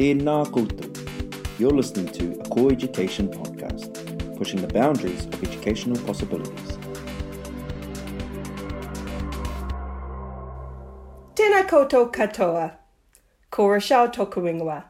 Tēnā koutou. You're listening to a Core Education podcast, pushing the boundaries of educational possibilities. Tēnā koutou katoa. Ko Rochelle Tokuingoa.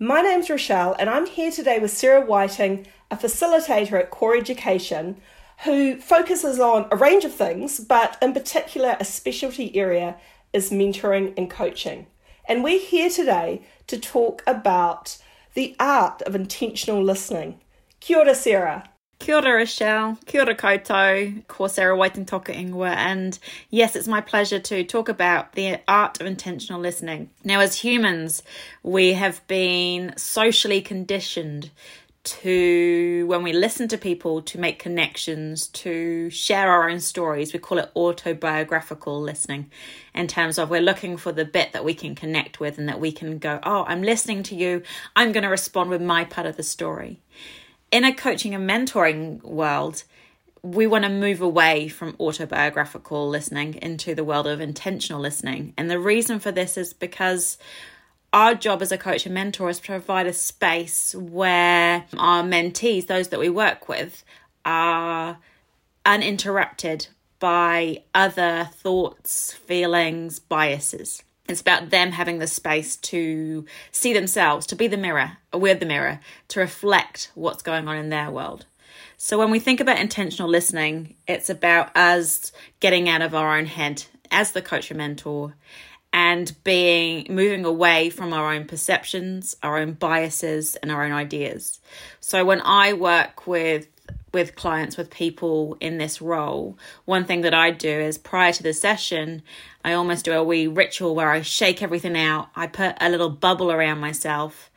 My name's Rochelle, and I'm here today with Sarah Whiting, a facilitator at Core Education, who focuses on a range of things, but in particular, a specialty area is mentoring and coaching. And we're here today to talk about the art of intentional listening. Kia ora, Sarah. Kia ora, Rochelle. Kia ora koutou. Ko Sarah Whiting Toka Ingwa. And yes, it's my pleasure to talk about the art of intentional listening. Now, as humans, we have been socially conditioned to when we listen to people to make connections to share our own stories we call it autobiographical listening. In terms of we're looking for the bit that we can connect with and that we can go oh i'm listening to you. I'm going to respond with my part of the story. In a coaching and mentoring world we want to move away from autobiographical listening into the world of intentional listening. And the reason for this is because our job as a coach and mentor is to provide a space where our mentees, those that we work with, are uninterrupted by other thoughts, feelings, biases. It's about them having the space to see themselves, to be the mirror, we're the mirror, to reflect what's going on in their world. So when we think about intentional listening, it's about us getting out of our own head as the coach and mentor and being moving away from our own perceptions, our own biases and our own ideas. So when I work with with clients with people in this role, one thing that I do is prior to the session, I almost do a wee ritual where I shake everything out. I put a little bubble around myself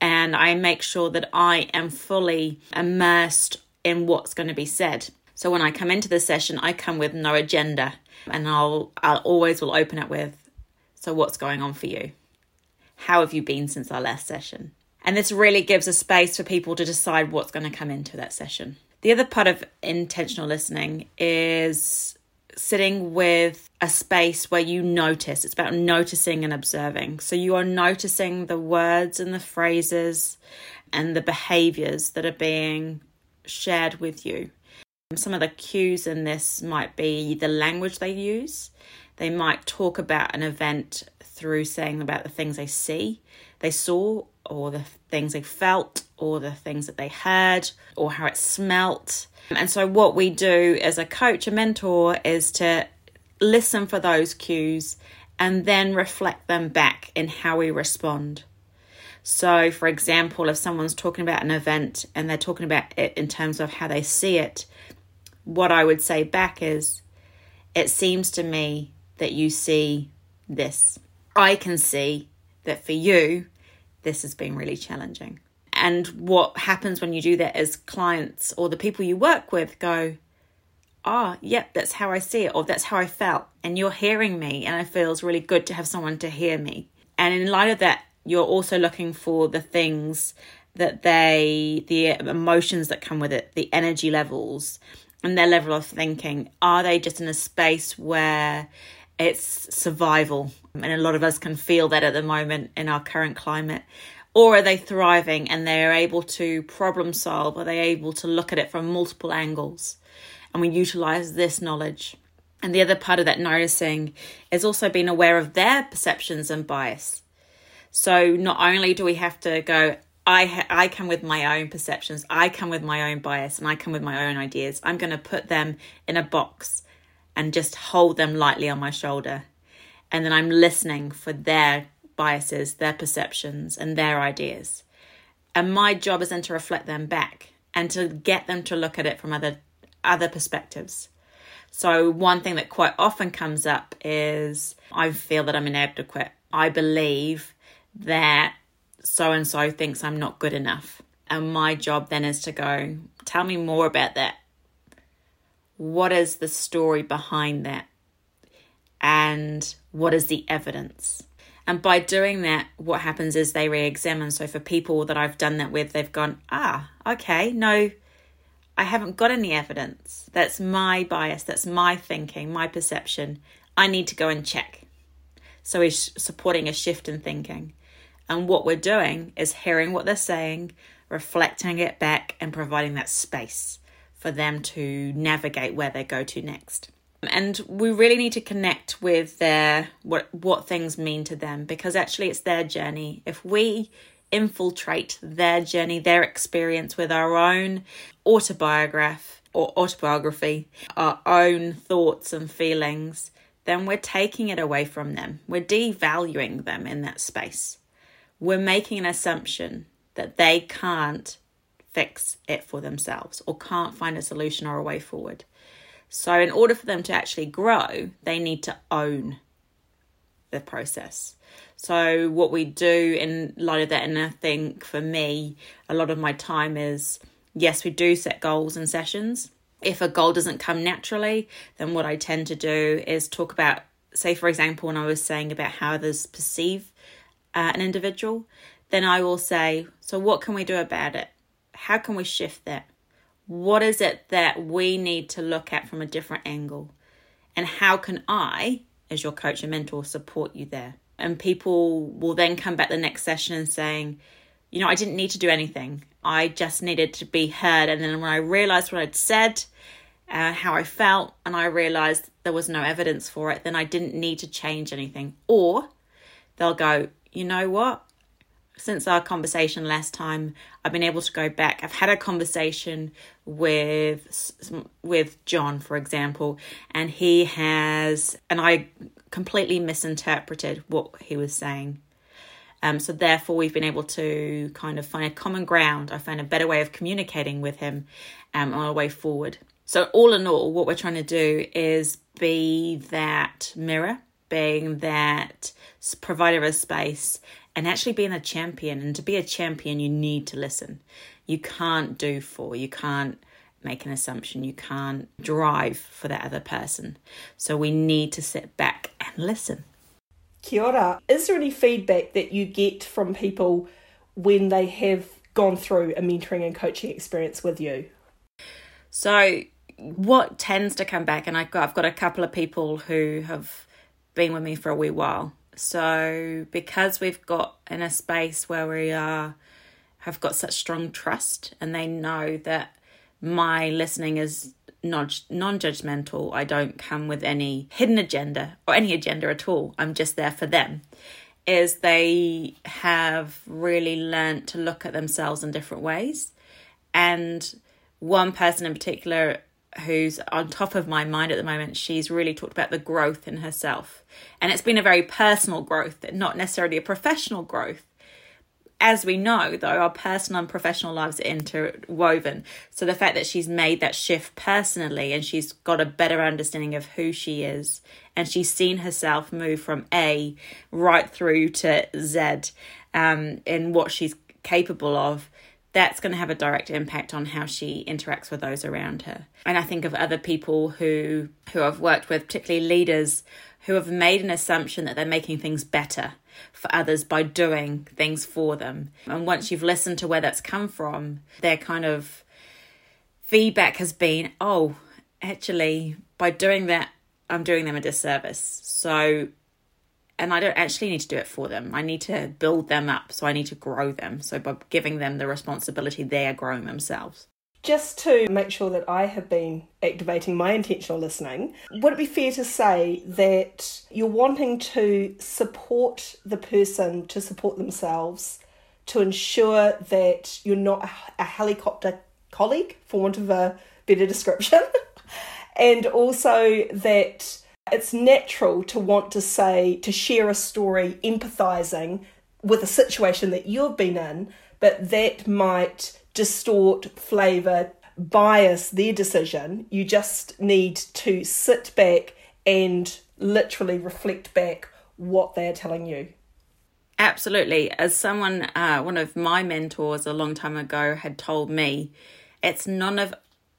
and I make sure that I am fully immersed in what's going to be said. So when I come into the session, I come with no agenda and I'll I'll always will open it with so, what's going on for you? How have you been since our last session? And this really gives a space for people to decide what's going to come into that session. The other part of intentional listening is sitting with a space where you notice. It's about noticing and observing. So you are noticing the words and the phrases and the behaviors that are being shared with you. Some of the cues in this might be the language they use. They might talk about an event through saying about the things they see, they saw, or the things they felt, or the things that they heard, or how it smelt. And so, what we do as a coach, a mentor, is to listen for those cues and then reflect them back in how we respond. So, for example, if someone's talking about an event and they're talking about it in terms of how they see it, what I would say back is, it seems to me that you see this. I can see that for you, this has been really challenging. And what happens when you do that is clients or the people you work with go, ah, oh, yep, that's how I see it, or that's how I felt. And you're hearing me, and it feels really good to have someone to hear me. And in light of that, you're also looking for the things that they, the emotions that come with it, the energy levels, and their level of thinking. Are they just in a space where it's survival. And a lot of us can feel that at the moment in our current climate. Or are they thriving and they're able to problem solve? Are they able to look at it from multiple angles? And we utilize this knowledge. And the other part of that noticing is also being aware of their perceptions and bias. So not only do we have to go, I ha- I come with my own perceptions, I come with my own bias, and I come with my own ideas. I'm going to put them in a box and just hold them lightly on my shoulder. And then I'm listening for their biases, their perceptions, and their ideas. And my job is then to reflect them back and to get them to look at it from other other perspectives. So one thing that quite often comes up is I feel that I'm inadequate. I believe that so and so thinks I'm not good enough. And my job then is to go, tell me more about that. What is the story behind that? And what is the evidence? And by doing that what happens is they re-examine. So for people that i've done that with they've gone ah okay no i haven't got any evidence. That's my bias. That's my thinking my perception. I need to go and check. So he's supporting a shift in thinking And what we're doing is hearing what they're saying, reflecting it back, and providing that space for them to navigate where they go to next. And we really need to connect with their what what things mean to them because actually it's their journey. If we infiltrate their journey, their experience with our own autobiography or autobiography, our own thoughts and feelings, then we're taking it away from them. We're devaluing them in that space. We're making an assumption that they can't fix it for themselves or can't find a solution or a way forward. So, in order for them to actually grow, they need to own the process. So, what we do in light of that, and I think for me, a lot of my time is yes, we do set goals and sessions. If a goal doesn't come naturally, then what I tend to do is talk about, say, for example, when I was saying about how others perceive uh, an individual, then I will say, so what can we do about it? How can we shift that? What is it that we need to look at from a different angle? And how can I, as your coach and mentor, support you there? And people will then come back the next session and saying, you know, I didn't need to do anything. I just needed to be heard. And then when I realized what I'd said, uh, how I felt, and I realized there was no evidence for it, then I didn't need to change anything. Or they'll go, you know what? since our conversation last time, I've been able to go back. I've had a conversation with with John, for example, and he has, and I completely misinterpreted what he was saying. Um, so therefore, we've been able to kind of find a common ground. I found a better way of communicating with him um, on a way forward. So all in all, what we're trying to do is be that mirror, being that provider of space and actually being a champion. And to be a champion, you need to listen. You can't do for, you can't make an assumption, you can't drive for that other person. So we need to sit back and listen. Kia ora. Is there any feedback that you get from people when they have gone through a mentoring and coaching experience with you? So, what tends to come back, and I've got, I've got a couple of people who have been with me for a wee while, so because we've got in a space where we are have got such strong trust and they know that my listening is non non-judgmental. I don't come with any hidden agenda or any agenda at all. I'm just there for them. Is they have really learned to look at themselves in different ways. And one person in particular who's on top of my mind at the moment, she's really talked about the growth in herself. And it's been a very personal growth, not necessarily a professional growth. As we know, though, our personal and professional lives are interwoven. So the fact that she's made that shift personally and she's got a better understanding of who she is and she's seen herself move from A right through to Z um, in what she's capable of that's going to have a direct impact on how she interacts with those around her. And I think of other people who who I've worked with, particularly leaders who have made an assumption that they're making things better for others by doing things for them. And once you've listened to where that's come from, their kind of feedback has been, "Oh, actually by doing that I'm doing them a disservice." So and I don't actually need to do it for them. I need to build them up. So I need to grow them. So by giving them the responsibility, they are growing themselves. Just to make sure that I have been activating my intentional listening, would it be fair to say that you're wanting to support the person to support themselves to ensure that you're not a helicopter colleague, for want of a better description, and also that it's natural to want to say, to share a story, empathizing with a situation that you've been in, but that might distort, flavour, bias their decision. You just need to sit back and literally reflect back what they're telling you. Absolutely. As someone, uh, one of my mentors a long time ago had told me, it's none of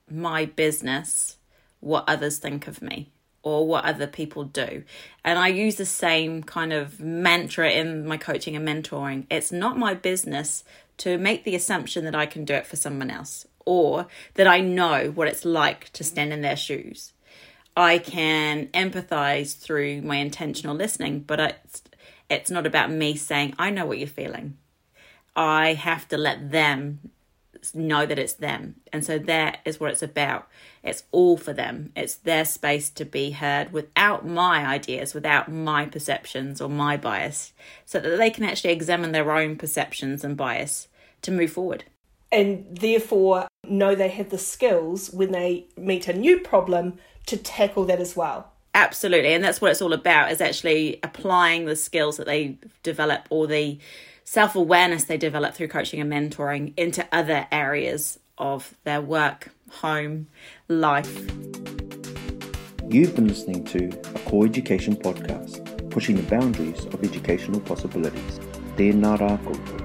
my business what others think of me or what other people do. And I use the same kind of mantra in my coaching and mentoring. It's not my business to make the assumption that I can do it for someone else or that I know what it's like to stand in their shoes. I can empathize through my intentional listening, but it's It's not about me saying, I know what you're feeling. I have to let them know that it's them. And so that is what it's about. It's all for them. It's their space to be heard without my ideas, without my perceptions or my bias, so that they can actually examine their own perceptions and bias to move forward. And therefore, know they have the skills when they meet a new problem to tackle that as well. Absolutely. And that's what it's all about is actually applying the skills that they develop or the self awareness they develop through coaching and mentoring into other areas of their work, home, life. You've been listening to a Core Education podcast, pushing the boundaries of educational possibilities. Tēnā rā koutou.